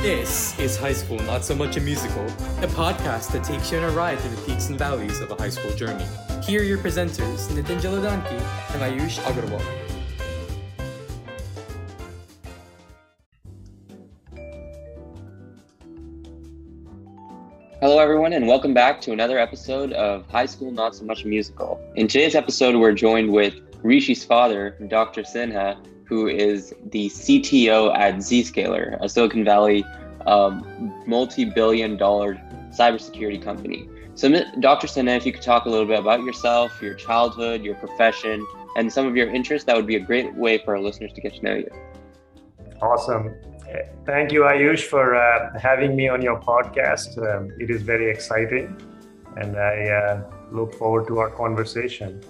This is High School Not So Much a Musical, a podcast that takes you on a ride through the peaks and valleys of a high school journey. Here are your presenters, Nitin Jaladanki and Ayush Agarwal. Hello, everyone, and welcome back to another episode of High School Not So Much Musical. In today's episode, we're joined with Rishi's father, Dr. Sinha, who is the CTO at Zscaler, a Silicon Valley um, multi billion dollar cybersecurity company. So, Dr. Sinha, if you could talk a little bit about yourself, your childhood, your profession, and some of your interests, that would be a great way for our listeners to get to know you. Awesome. Thank you, Ayush, for uh, having me on your podcast. Um, it is very exciting, and I uh, look forward to our conversation.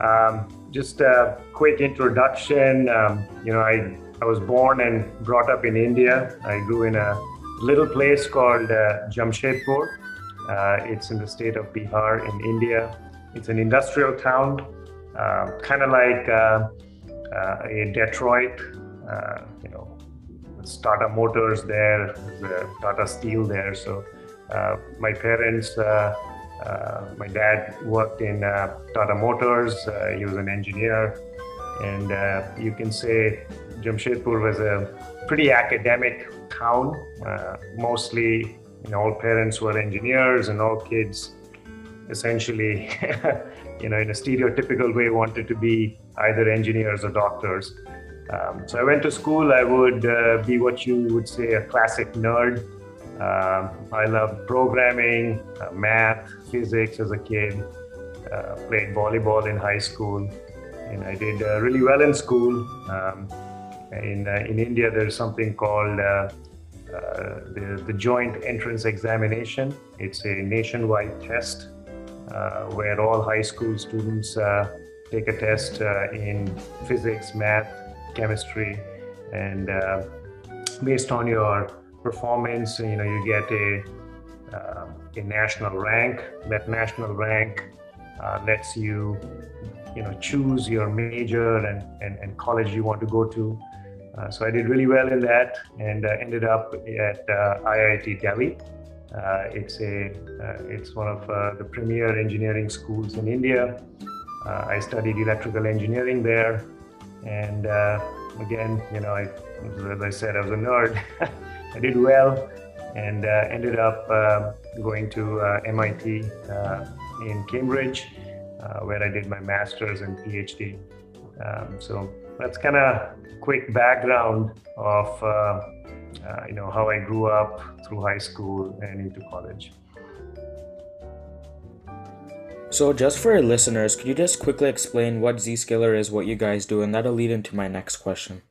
Um, just a quick introduction. Um, you know, I, I was born and brought up in India. I grew in a little place called uh, Jamshedpur. Uh, it's in the state of Bihar in India. It's an industrial town, uh, kind of like uh, a Detroit. you know, Tata Motors there, Tata Steel there. So uh, my parents, uh, uh, Uh, my dad worked in uh, Tata Motors. Uh, he was an engineer, and you can say Jamshedpur was a pretty academic town. mostly, you know, all parents were engineers, and all kids essentially, you know, in a stereotypical way, wanted to be either engineers or doctors. Um, so I went to school. I would uh, be what you would say a classic nerd. Um, I loved programming, uh, math, physics as a kid. Uh, played volleyball in high school, and I did uh, really well in school. Um, in uh, in India, there's something called uh, the, the Joint Entrance Examination. It's a nationwide test where all high school students take a test in physics, math, chemistry, and uh, based on your performance, you know, you get a uh, a national rank. That national rank uh, lets you, you know, choose your major and, and, and college you want to go to. Uh, so I did really well in that and uh, ended up at uh, IIT Delhi. it's a it's one of the premier engineering schools in India. I studied electrical engineering there and uh, again, you know, I, as I said, I was a nerd. I did well and uh, ended up uh, going to uh, MIT uh, in Cambridge, uh, where I did my master's and PhD. Um, so that's kind of quick background of you know how I grew up through high school and into college. So, just for our listeners, could you just quickly explain what Zscaler is, what you guys do, and that'll lead into my next question.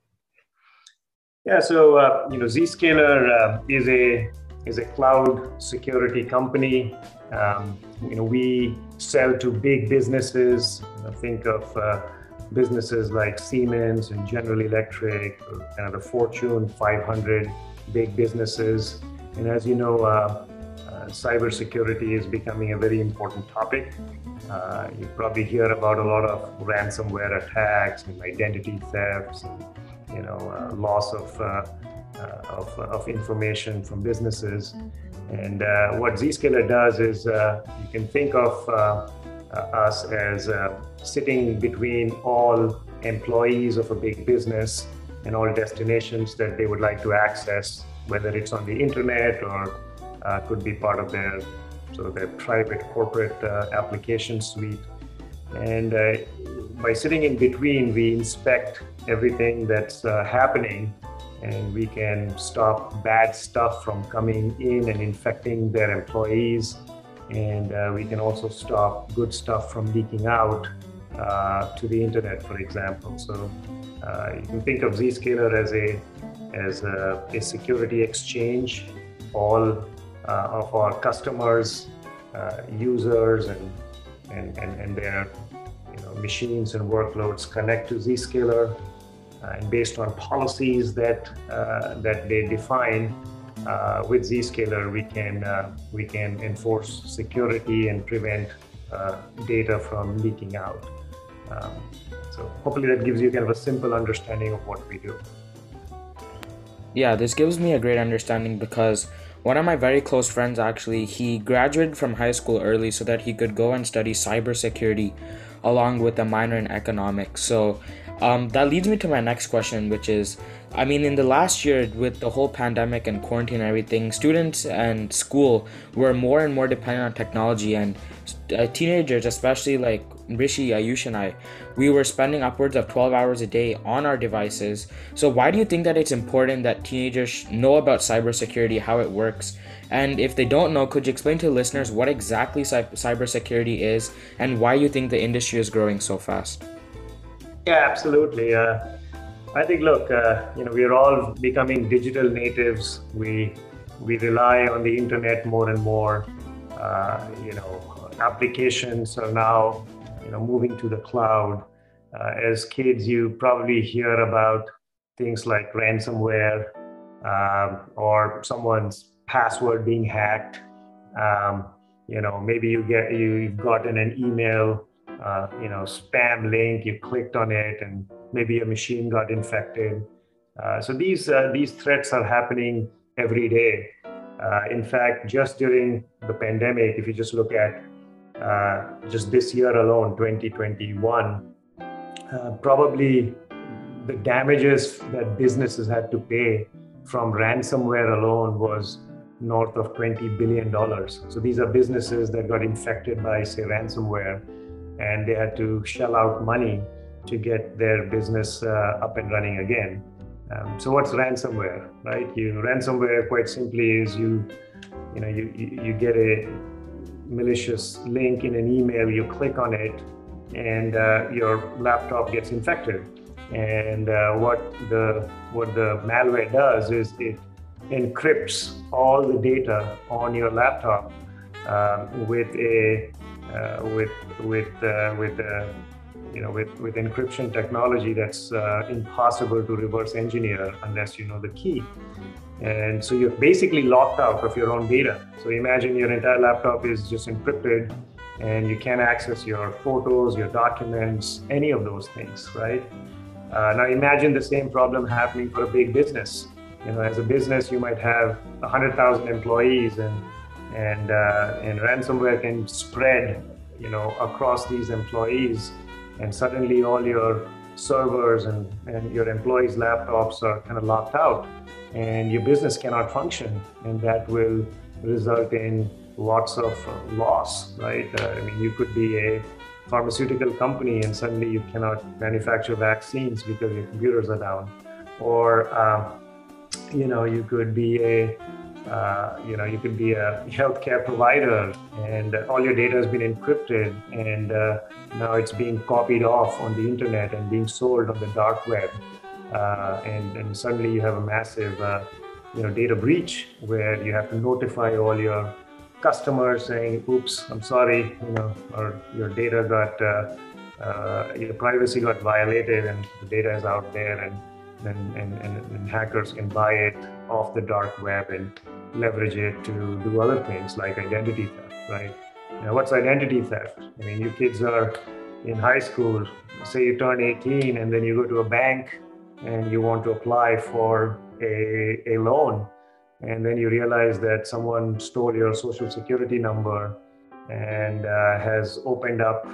Yeah, so uh, you know, Zscaler uh, is a is a cloud security company. Um, you know, we sell to big businesses. Think of uh, businesses like Siemens and General Electric, kind of the Fortune 500 big businesses. And as you know, uh, cybersecurity is becoming a very important topic. Uh, you probably hear about a lot of ransomware attacks and identity thefts, and, you know, uh, loss of, uh, uh of, of, information from businesses. And uh, what Zscaler does is uh, you can think of us as sitting between all employees of a big business and all destinations that they would like to access, whether it's on the internet or uh, could be part of their sort of their private corporate uh, application suite. And uh, by sitting in between, we inspect everything that's uh, happening and we can stop bad stuff from coming in and infecting their employees. And uh, we can also stop good stuff from leaking out uh, to the internet, for example. So you can think of Zscaler as a as a, a security exchange. All uh, of our customers, uh, users, and, and, and, and, their you know, machines and workloads connect to Zscaler. Uh, and based on policies that, that they define, uh, with Zscaler, we can uh, we can enforce security and prevent uh, data from leaking out. Um, so hopefully that gives you kind of a simple understanding of what we do. Yeah, this gives me a great understanding because one of my very close friends actually, he graduated from high school early so that he could go and study cybersecurity along with a minor in economics. So um, that leads me to my next question, which is I mean, in the last year, with the whole pandemic and quarantine and everything, students and school were more and more dependent on technology, and uh, teenagers, especially like Rishi, Ayush, and I, we were spending upwards of 12 hours a day on our devices. So, why do you think that it's important that teenagers know about cybersecurity, how it works? And if they don't know, could you explain to listeners what exactly cy- cybersecurity is and why you think the industry is growing so fast? Yeah, absolutely. Uh, I think, look, uh, you know, we are all becoming digital natives. We we rely on the internet more and more. Uh, you know, applications are now you know moving to the cloud. Uh, as kids, you probably hear about things like ransomware um, or someone's password being hacked. Um, you know, maybe you get you, you've gotten an email, uh, you know, spam link. You clicked on it, and maybe a machine got infected. Uh, so these uh, these threats are happening every day. Uh, in fact, just during the pandemic, if you just look at just this year alone, 2021, uh, probably the damages that businesses had to pay from ransomware alone was north of 20 billion dollars. So these are businesses that got infected by, say, ransomware, and they had to shell out money to get their business uh, up and running again. Um, so what's ransomware, right? You ransomware, quite simply, is you, you know, you, you get a malicious link in an email, you click on it, and uh, your laptop gets infected. And uh, what the what the malware does is it encrypts all the data on your laptop um, with a uh, with with uh, with a you know, with, with encryption technology, that's uh, impossible to reverse engineer unless you know the key. And so you're basically locked out of your own data. So imagine your entire laptop is just encrypted and you can't access your photos, your documents, any of those things, right? Uh, now imagine the same problem happening for a big business. You know, as a business, you might have 100,000 employees and and uh, and ransomware can spread, you know, across these employees and suddenly all your servers and, and your employees' laptops are kind of locked out, and your business cannot function, and that will result in lots of loss, right? Uh, I mean, you could be a pharmaceutical company and suddenly you cannot manufacture vaccines because your computers are down, or uh, you know, you could be a uh, you know, you could be a healthcare provider and all your data has been encrypted and uh, now it's being copied off on the internet and being sold on the dark web. Uh, and, and suddenly you have a massive, uh, you know, data breach where you have to notify all your customers saying, oops, I'm sorry, you know, or your data got, uh, your privacy got violated and the data is out there and and, and, and, hackers can buy it off the dark web and leverage it to do other things like identity theft, right? Now, what's identity theft? I mean, you kids are in high school, say you turn 18 and then you go to a bank and you want to apply for a, a loan. And then you realize that someone stole your social security number and uh, has opened up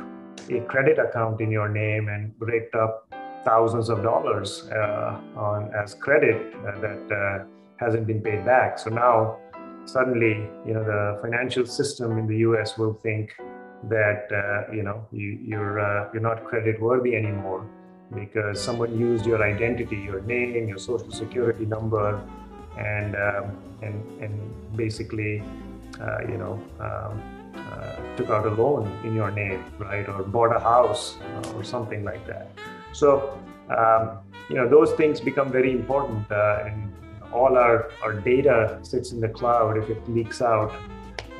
a credit account in your name and raked up thousands of dollars uh, on as credit uh, that uh, hasn't been paid back. So now suddenly, you know, the financial system in the U.S. will think that uh, you know you, you're uh, you're not credit worthy anymore because someone used your identity, your name, your social security number, and um, and and basically, uh, you know. Um, took out a loan in your name, right, or bought a house or something like that. So, um, you know, those things become very important. Uh, and all our, our data sits in the cloud. If it leaks out,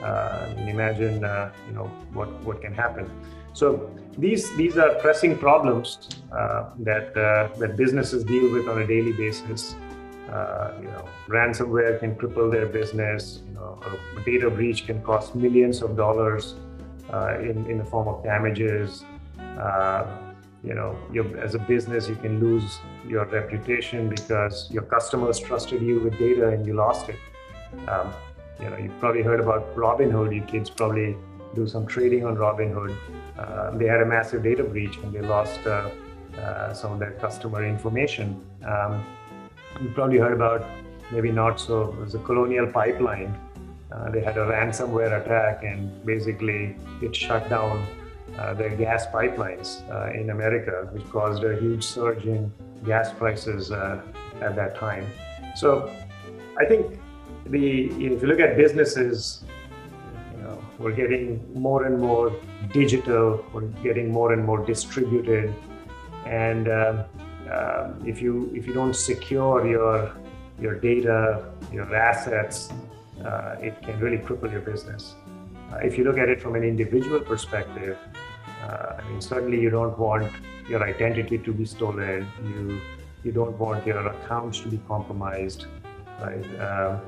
uh, imagine, uh, you know, what, what can happen. So these, these are pressing problems uh, that, uh, that businesses deal with on a daily basis. Uh, you know, ransomware can cripple their business. You know, a data breach can cost millions of dollars in, in the form of damages. You know, as a business, you can lose your reputation because your customers trusted you with data and you lost it. Um, you know, you've probably heard about Robinhood. You kids probably do some trading on Robinhood. Uh, they had a massive data breach and they lost uh, uh, some of their customer information. Um, you probably heard about maybe not so it was a colonial pipeline uh, they had a ransomware attack and basically it shut down their gas pipelines uh, in America, which caused a huge surge in gas prices uh, at that time. So I think the if you look at businesses, you know, we're getting more and more digital, we're getting more and more distributed, and um, um, if you if you don't secure your your data, your assets, uh, it can really cripple your business. Uh, if you look at it from an individual perspective, uh, I mean, certainly you don't want your identity to be stolen. You you don't want your accounts to be compromised, right? Um,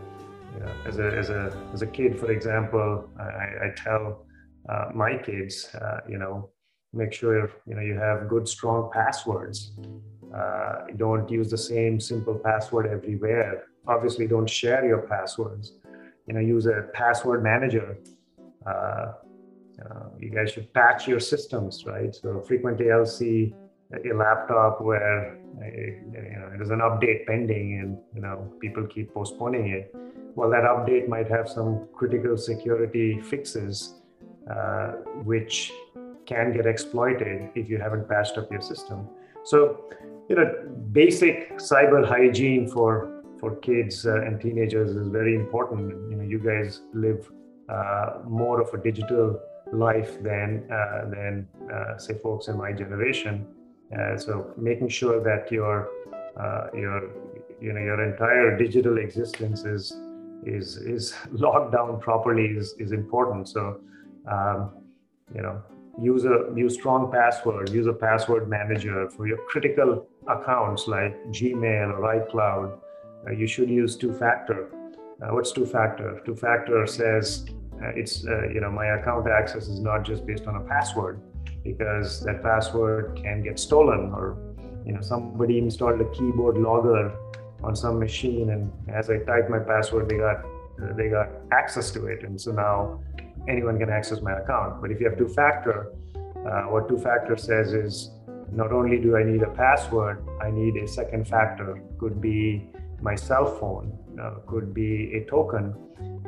as a as a as a kid, for example, I, I tell uh, my kids, uh, you know, make sure you know you have good, strong passwords. Uh, don't use the same simple password everywhere. Obviously, don't share your passwords you know use a password manager uh, uh, you guys should patch your systems right? So frequently i'll see a laptop where uh, you know there's an update pending and you know people keep postponing it. Well that update might have some critical security fixes uh, which can get exploited if you haven't patched up your system. So you know basic cyber hygiene for for kids uh, and teenagers is very important. You know, you guys live uh, more of a digital life than uh, than uh, say folks in my generation. Uh, so making sure that your uh, your you know your entire digital existence is is is locked down properly is is important. So um, you know use a use strong password use a password manager for your critical accounts like gmail or icloud uh, you should use two-factor. Uh, what's two-factor? Two-factor says uh, it's you know my account access is not just based on a password because that password can get stolen or you know somebody installed a keyboard logger on some machine and as i type my password they got they got access to it. And so now anyone can access my account. But if you have two factor uh, what two factor says is not only do i need a password i need a second factor. Could be my cell phone uh, could be a token.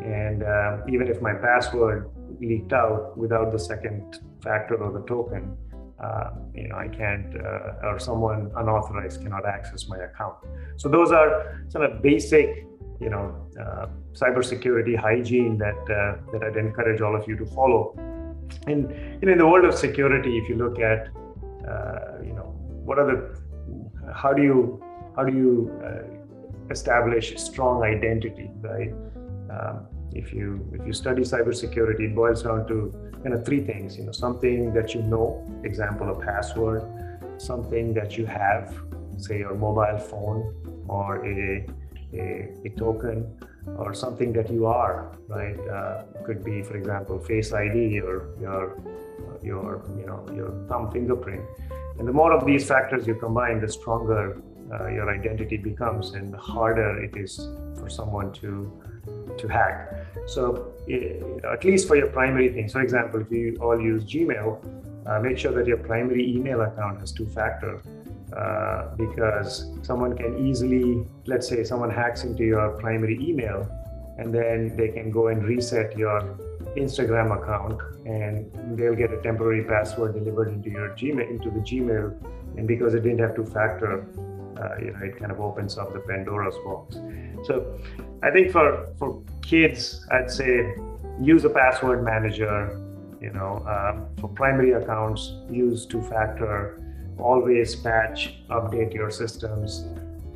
And uh, even if my password leaked out without the second factor or the token, uh, you know, I can't, uh, or someone unauthorized cannot access my account. So those are sort of basic, you know, uh, cybersecurity hygiene that uh, that I'd encourage all of you to follow. And you know, in the world of security, if you look at, you know, what are the, how do you, how do you establish strong identity, right? Um, if you if you study cybersecurity, it boils down to kind of three things. You know, something that you know, example, a password, something that you have, say your mobile phone or a a, a token or something that you are, right? Uh, could be, for example, Face ID or your your you know your thumb fingerprint. And the more of these factors you combine, the stronger uh, your identity becomes and the harder it is for someone to to hack. So at least for your primary things for example if you all use gmail uh, make sure that your primary email account has two factor uh, because someone can easily let's say someone hacks into your primary email and then they can go and reset your instagram account and they'll get a temporary password delivered into your gmail into the gmail and because it didn't have two factor uh, you know, it kind of opens up the Pandora's box. So I think for for kids, I'd say use a password manager. You know, uh, for primary accounts, use two-factor. Always patch, update your systems.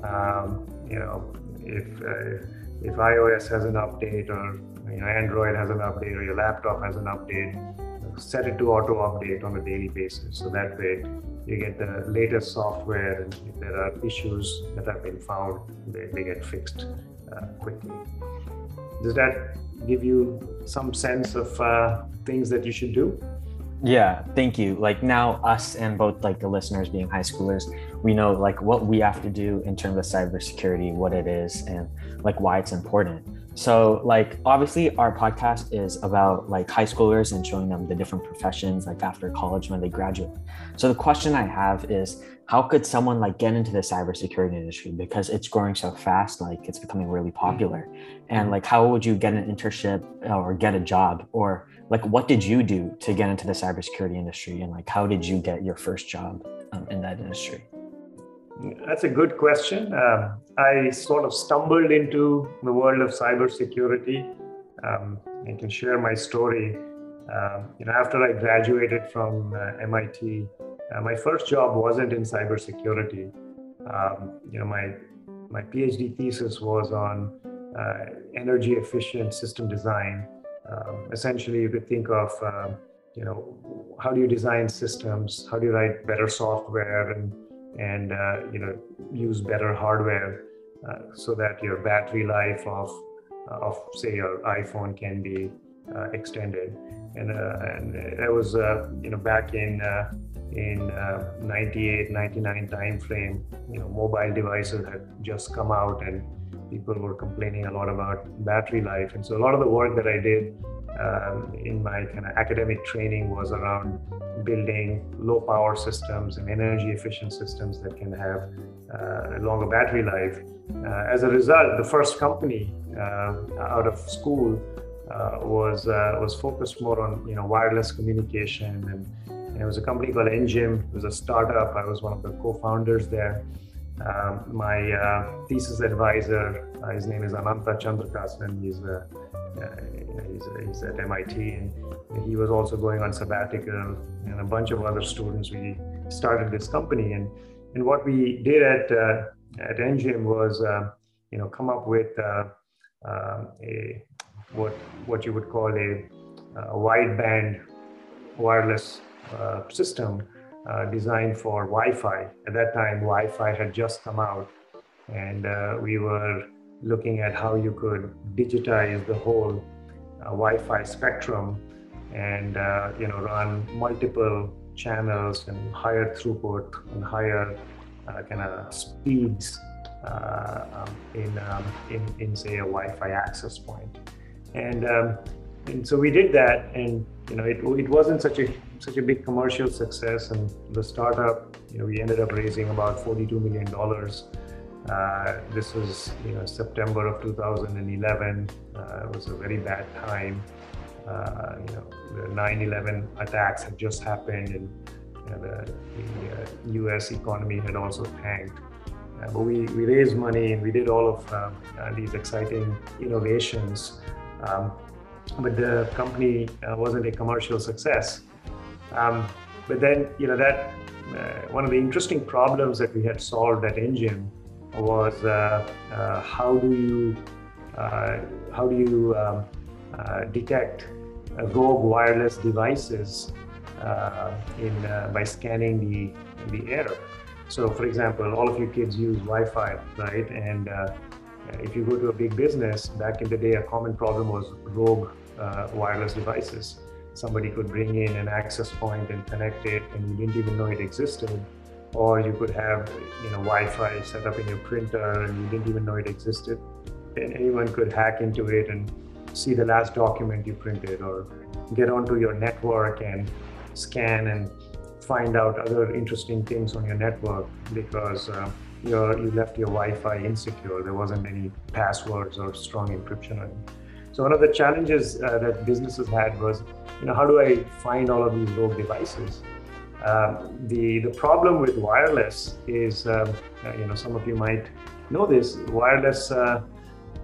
Um, you know, if uh, if iOS has an update or you know Android has an update or your laptop has an update, set it to auto update on a daily basis. So that way you get the latest software and if there are issues that have been found they, they get fixed uh, quickly does that give you some sense of uh, things that you should do Yeah, thank you. Like now, us and both like the listeners being high schoolers, we know like what we have to do in terms of cybersecurity, what it is, and like why it's important. So, like, obviously, our podcast is about like high schoolers and showing them the different professions like after college when they graduate. So, the question I have is how could someone like get into the cybersecurity industry because it's growing so fast, like it's becoming really mm-hmm. popular? And mm-hmm. like, how would you get an internship uh, or get a job? Or like, what did you do to get into the cybersecurity industry? And like, how did you get your first job um, in that industry? That's a good question. Um, I sort of stumbled into the world of cybersecurity. Um, I can share my story. Um, you know, after I graduated from uh, MIT, uh, my first job wasn't in cybersecurity. Um, you know, my my PhD thesis was on uh, energy efficient system design. Um, essentially, you could think of um, you know how do you design systems, how do you write better software, and and uh, you know use better hardware uh, so that your battery life of uh, of say your iPhone can be uh, extended. And, uh, and that was you know back in in 98 99 time frame you know mobile devices had just come out and people were complaining a lot about battery life and so a lot of the work that i did um, in my kind of academic training was around building low power systems and energy efficient systems that can have uh, longer battery life. Uh, as a result, the first company uh, out of school uh, was uh, was focused more on you know wireless communication and, and, it was a company called Engim. It was a startup. I was one of the co-founders there. Um, my uh, thesis advisor, his name is Anantha Chandrakasan. He's a he's, he's, at MIT, and he was also going on sabbatical, and a bunch of other students. We started this company, and and what we did at uh, at Engim was, uh, you know, come up with uh, um, a what what you would call a, a wideband wireless uh, system uh, designed for Wi-Fi. At that time, Wi-Fi had just come out, and uh, we were looking at how you could digitize the whole uh, Wi-Fi spectrum and uh, you know run multiple channels and higher throughput and higher uh, kind of speeds uh, um, in, um, in in say a Wi-Fi access point, and um, and so we did that, and you know it it wasn't such a such a big commercial success, and the startup you know we ended up raising about 42 million dollars uh, this was you know September of 2011. Uh, it was a very bad time. Uh, you know the 9/11 attacks had just happened, and you know, the, the U.S. Uh, economy had also tanked. Uh, but we, we raised money and we did all of um, these exciting innovations. Um, but the company wasn't a commercial success. Um, but then you know that one of the interesting problems that we had solved at Engim was uh, uh, how do you uh, how do you um, detect rogue wireless devices in by scanning the the air. So, for example, all of you kids use Wi-Fi, right? And if you go to a big business, back in the day, a common problem was rogue uh, wireless devices. Somebody could bring in an access point and connect it, and you didn't even know it existed or you could have you know Wi-Fi set up in your printer and you didn't even know it existed. And anyone could hack into it and see the last document you printed, or get onto your network and scan and find out other interesting things on your network because uh, you left your Wi-Fi insecure. There wasn't any passwords or strong encryption on it. So one of the challenges uh, that businesses had was, you know, how do I find all of these rogue devices? Um, the the problem with wireless is, um, uh, you know, some of you might know this. Wireless uh,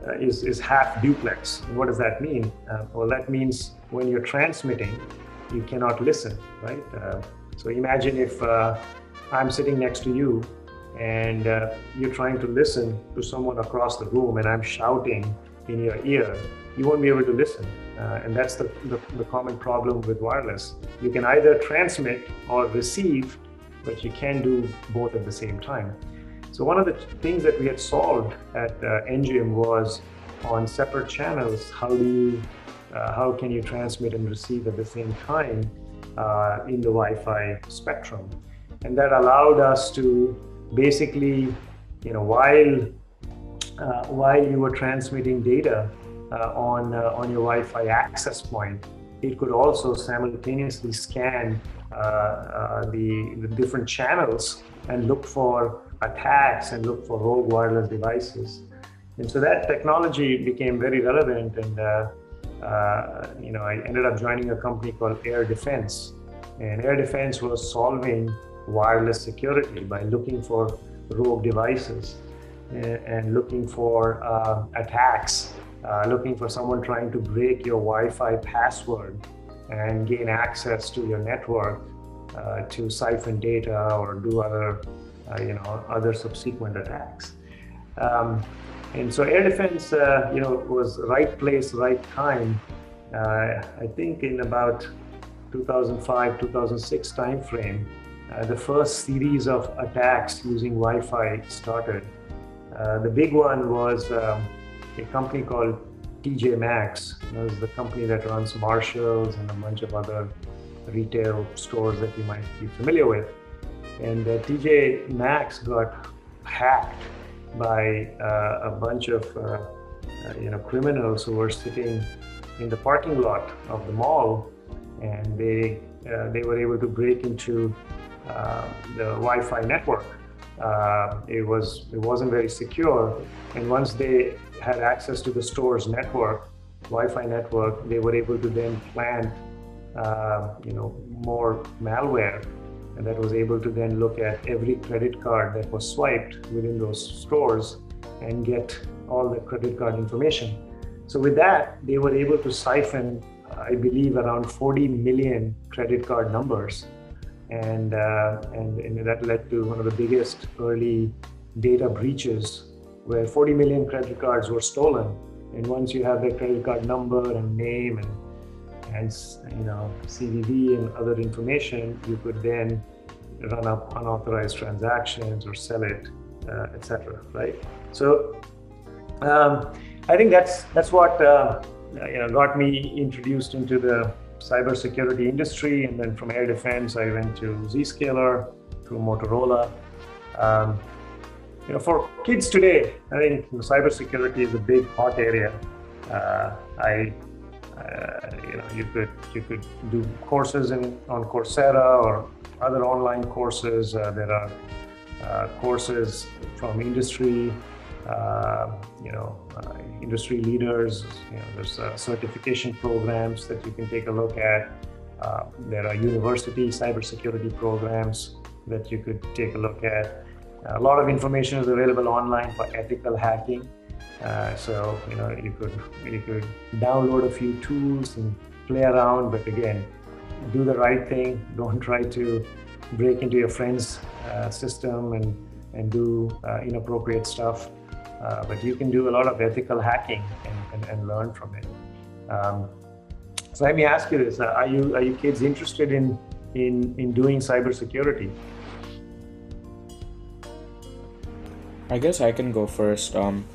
uh is is half duplex. What does that mean? Uh, well, that means when you're transmitting, you cannot listen, right? Uh, so imagine if uh, I'm sitting next to you and you're trying to listen to someone across the room, and I'm shouting in your ear you won't be able to listen. Uh, and that's the, the, the, common problem with wireless. You can either transmit or receive, but you can't do both at the same time. So one of the things that we had solved at uh, Engim was on separate channels, how do you, uh, how can you transmit and receive at the same time? uh, in the Wi-Fi spectrum, and that allowed us to basically, you know, while uh, while you were transmitting data on uh, on your Wi-Fi access point, it could also simultaneously scan uh, uh, the, the different channels and look for attacks and look for rogue wireless devices. And so that technology became very relevant. And, uh, uh, you know, I ended up joining a company called Air Defense. And Air Defense was solving wireless security by looking for rogue devices and, and looking for uh, attacks, uh, looking for someone trying to break your Wi Fi password and gain access to your network uh, to siphon data or do other, uh, you know, other subsequent attacks. Um, and so air defense, uh, you know, was right place, right time. Uh, I think in about 2005, 2006 timeframe, uh, the first series of attacks using Wi-Fi started. The big one was um, a company called TJ Maxx. That was the company that runs Marshalls and a bunch of other retail stores that you might be familiar with. And uh, TJ Maxx got hacked by uh, a bunch of uh, uh, you know criminals who were sitting in the parking lot of the mall, and they uh, they were able to break into uh, the Wi-Fi network. it was it wasn't very secure, and once they had access to the store's network, Wi-Fi network, they were able to then plant uh, you know more malware and that was able to then look at every credit card that was swiped within those stores and get all the credit card information. So with that, they were able to siphon, I believe, around 40 million credit card numbers, and uh, and, and that led to one of the biggest early data breaches, where 40 million credit cards were stolen. And once you have the credit card number and name and and you know CVV and other information, you could then run up unauthorized transactions or sell it, uh, etc. Right? So um, I think that's that's what uh, you know got me introduced into the cybersecurity industry, and then from air defense, I went to Zscaler, to Motorola. Um, you know, for kids today, I think cybersecurity is a big hot area. Uh, I uh, you know, you could you could do courses in on Coursera or other online courses. Uh, there are uh, courses from industry, uh, you know, uh, industry leaders. You know, there's certification programs that you can take a look at. there are university cybersecurity programs that you could take a look at. A lot of information is available online for ethical hacking. Uh, so you know you could you could download a few tools and play around, but again, do the right thing. Don't try to break into your friend's uh, system and and do uh, inappropriate stuff. Uh, but you can do a lot of ethical hacking and, and, and learn from it. Um, so let me ask you this: Are you are you kids interested in in in doing cybersecurity? I guess I can go first. Um,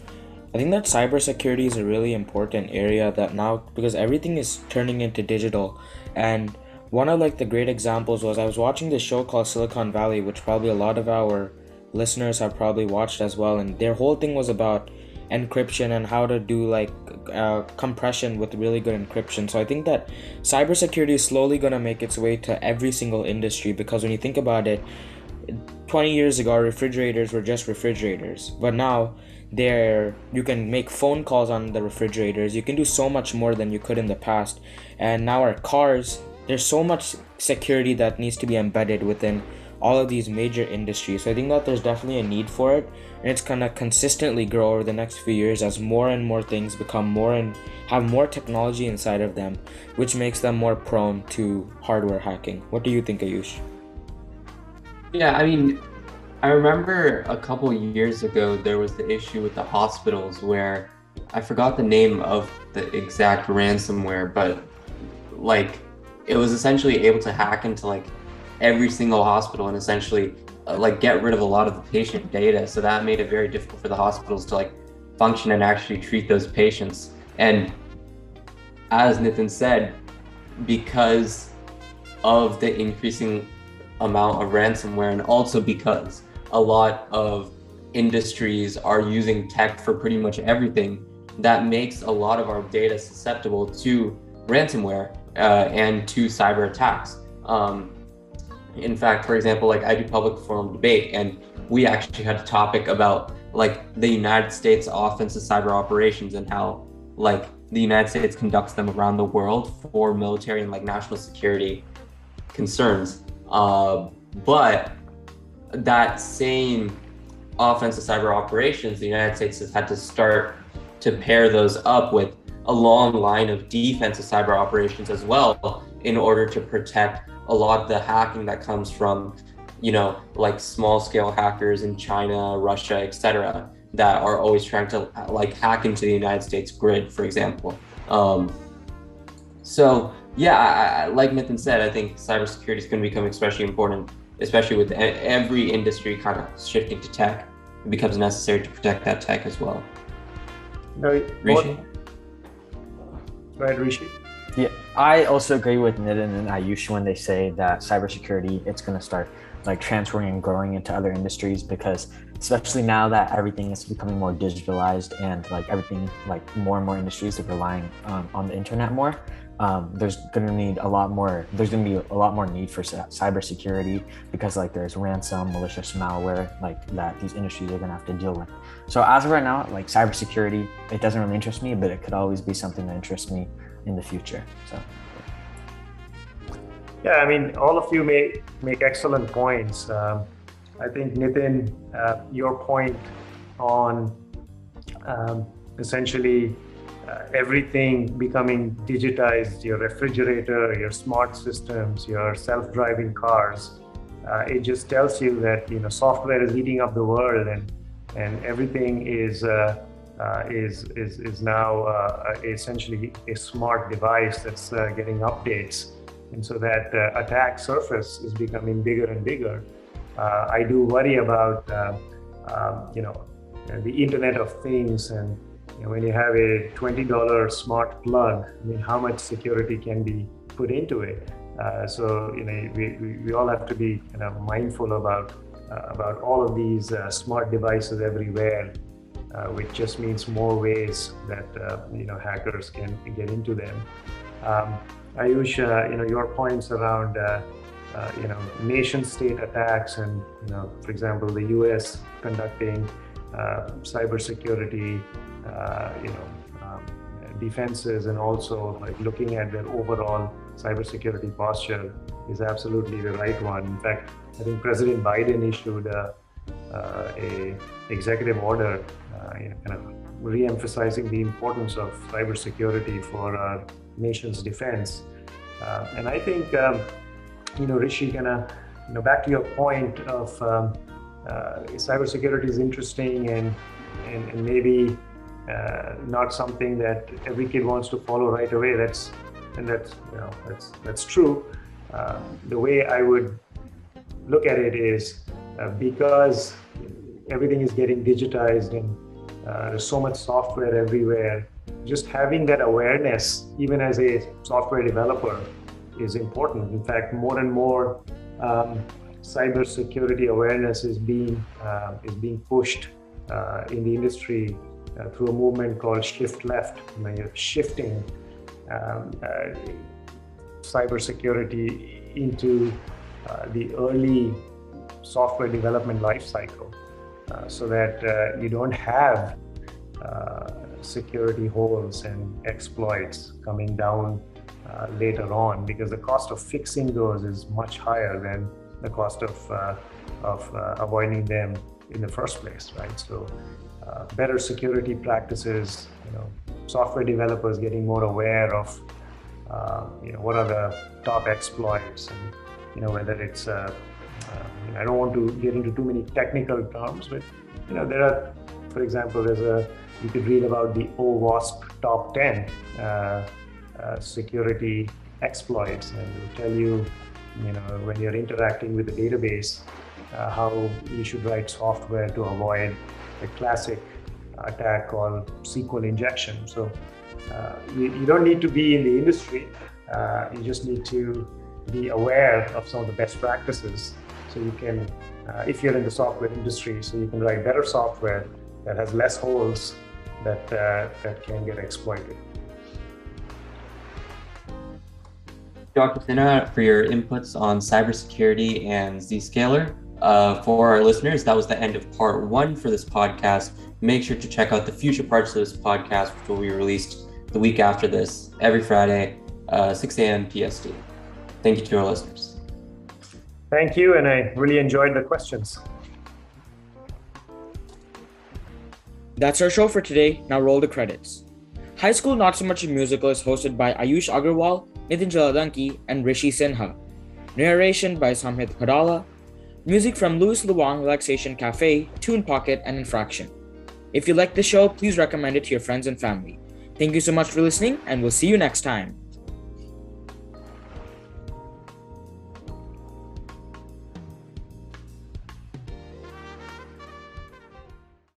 I think that cybersecurity is a really important area that now because everything is turning into digital and one of like the great examples was I was watching this show called Silicon Valley which probably a lot of our listeners have probably watched as well and their whole thing was about encryption and how to do like uh, compression with really good encryption. So I think that cybersecurity is slowly going to make its way to every single industry because when you think about it 20 years ago refrigerators were just refrigerators. But now there you can make phone calls on the refrigerators. You can do so much more than you could in the past. And now our cars there's so much security that needs to be embedded within all of these major industries. So i think that there's definitely a need for it. And it's gonna consistently grow over the next few years as more and more things become more and have more technology inside of them which makes them more prone to hardware hacking. What do you think ayush yeah i mean I remember a couple years ago there was the issue with the hospitals where I forgot the name of the exact ransomware, but like it was essentially able to hack into like every single hospital and essentially uh, like get rid of a lot of the patient data. So that made it very difficult for the hospitals to like function and actually treat those patients. And as Nitin said, because of the increasing amount of ransomware and also because a lot of industries are using tech for pretty much everything that makes a lot of our data susceptible to ransomware uh, and to cyber attacks. Um, in fact, for example, like I do public forum debate, and we actually had a topic about like the United States offense offensive cyber operations and how like the United States conducts them around the world for military and like national security concerns. Uh, but that same offensive cyber operations, the United States has had to start to pair those up with a long line of defensive cyber operations as well in order to protect a lot of the hacking that comes from, you know, like small scale hackers in China, Russia, etc., that are always trying to like hack into the United States grid, for example. Um, so yeah, I, I, like Nitin said, I think cybersecurity is going to become especially important, especially with every industry kind of shifting to tech. It becomes necessary to protect that tech as well. No, Rishi? Right, Rishi. Yeah, I also agree with Nitin and Ayush when they say that cybersecurity it's going to start like transferring and growing into other industries because especially now that everything is becoming more digitalized and like everything like more and more industries are relying um, on the internet more um, there's going to need a lot more there's going to be a lot more need for cybersecurity because like there's ransom malicious malware like that these industries are going to have to deal with. So as of right now like cybersecurity it doesn't really interest me but it could always be something that interests me in the future so. Yeah i mean all of you make make excellent points. Um, i think nitin uh, your point on um, essentially uh, everything becoming digitized your refrigerator your smart systems your self-driving cars uh, it just tells you that you know software is eating up the world and and everything is uh, uh is, is is now uh, essentially a smart device that's uh, getting updates. And so that attack surface is becoming bigger and bigger. I do worry about um, you know the internet of things and when you have a $20 smart plug, I mean, how much security can be put into it? Uh, so you know, we, we, we, all have to be kind of mindful about uh, about all of these uh, smart devices everywhere, uh, which just means more ways that uh, you know hackers can get into them. Um, Ayush, uh, you know your points around you know nation-state attacks and you know, for example, the U.S. conducting cybersecurity you know, um, defenses and also like looking at their overall cybersecurity posture is absolutely the right one. In fact, I think President Biden issued a, uh, a executive order, uh, you know, kind of re-emphasizing the importance of cybersecurity for our nation's defense. Uh, and I think, um, you know, Rishi, kind of, you know, back to your point of um, uh, cybersecurity is interesting and, and, and maybe uh, not something that every kid wants to follow right away. That's and that's you know that's that's true. Uh, the way I would look at it is uh, because everything is getting digitized and uh, there's so much software everywhere. Just having that awareness, even as a software developer, is important. In fact, more and more um, cybersecurity awareness is being uh, is being pushed uh, in the industry uh, through a movement called Shift Left. Know, you're shifting um, uh, cybersecurity into uh, the early software development lifecycle uh, so that uh, you don't have uh, security holes and exploits coming down later on because the cost of fixing those is much higher than the cost of, of avoiding them in the first place, right? So uh, better security practices, you know, software developers getting more aware of, uh, you know, what are the top exploits and, you know, whether it's, uh, uh I don't want to get into too many technical terms, but, you know, there are, for example, there's a, you could read about the OWASP top 10 uh, security exploits and it'll tell you, you know, when you're interacting with the database, how you should write software to avoid a classic attack called SQL injection. So uh, you, you, don't need to be in the industry. Uh, you just need to be aware of some of the best practices so you can, uh, if you're in the software industry, so you can write better software that has less holes that, uh, that can get exploited. Dr. Sinha, for your inputs on cybersecurity and Zscaler. Uh, for our listeners, that was the end of part one for this podcast. Make sure to check out the future parts of this podcast, which will be released the week after this, every Friday, uh, 6 a.m. PST. Thank you to our listeners. Thank you, and I really enjoyed the questions. That's our show for today. Now roll the credits. High School Not So Much a Musical is hosted by Ayush Agarwal, Nitin Jaladanki, and Rishi Sinha. Narration by Samhit Padala. Music from Louis Luang Relaxation Cafe, Tune Pocket, and Infraction. If you like the show, please recommend it to your friends and family. Thank you so much for listening, and we'll see you next time.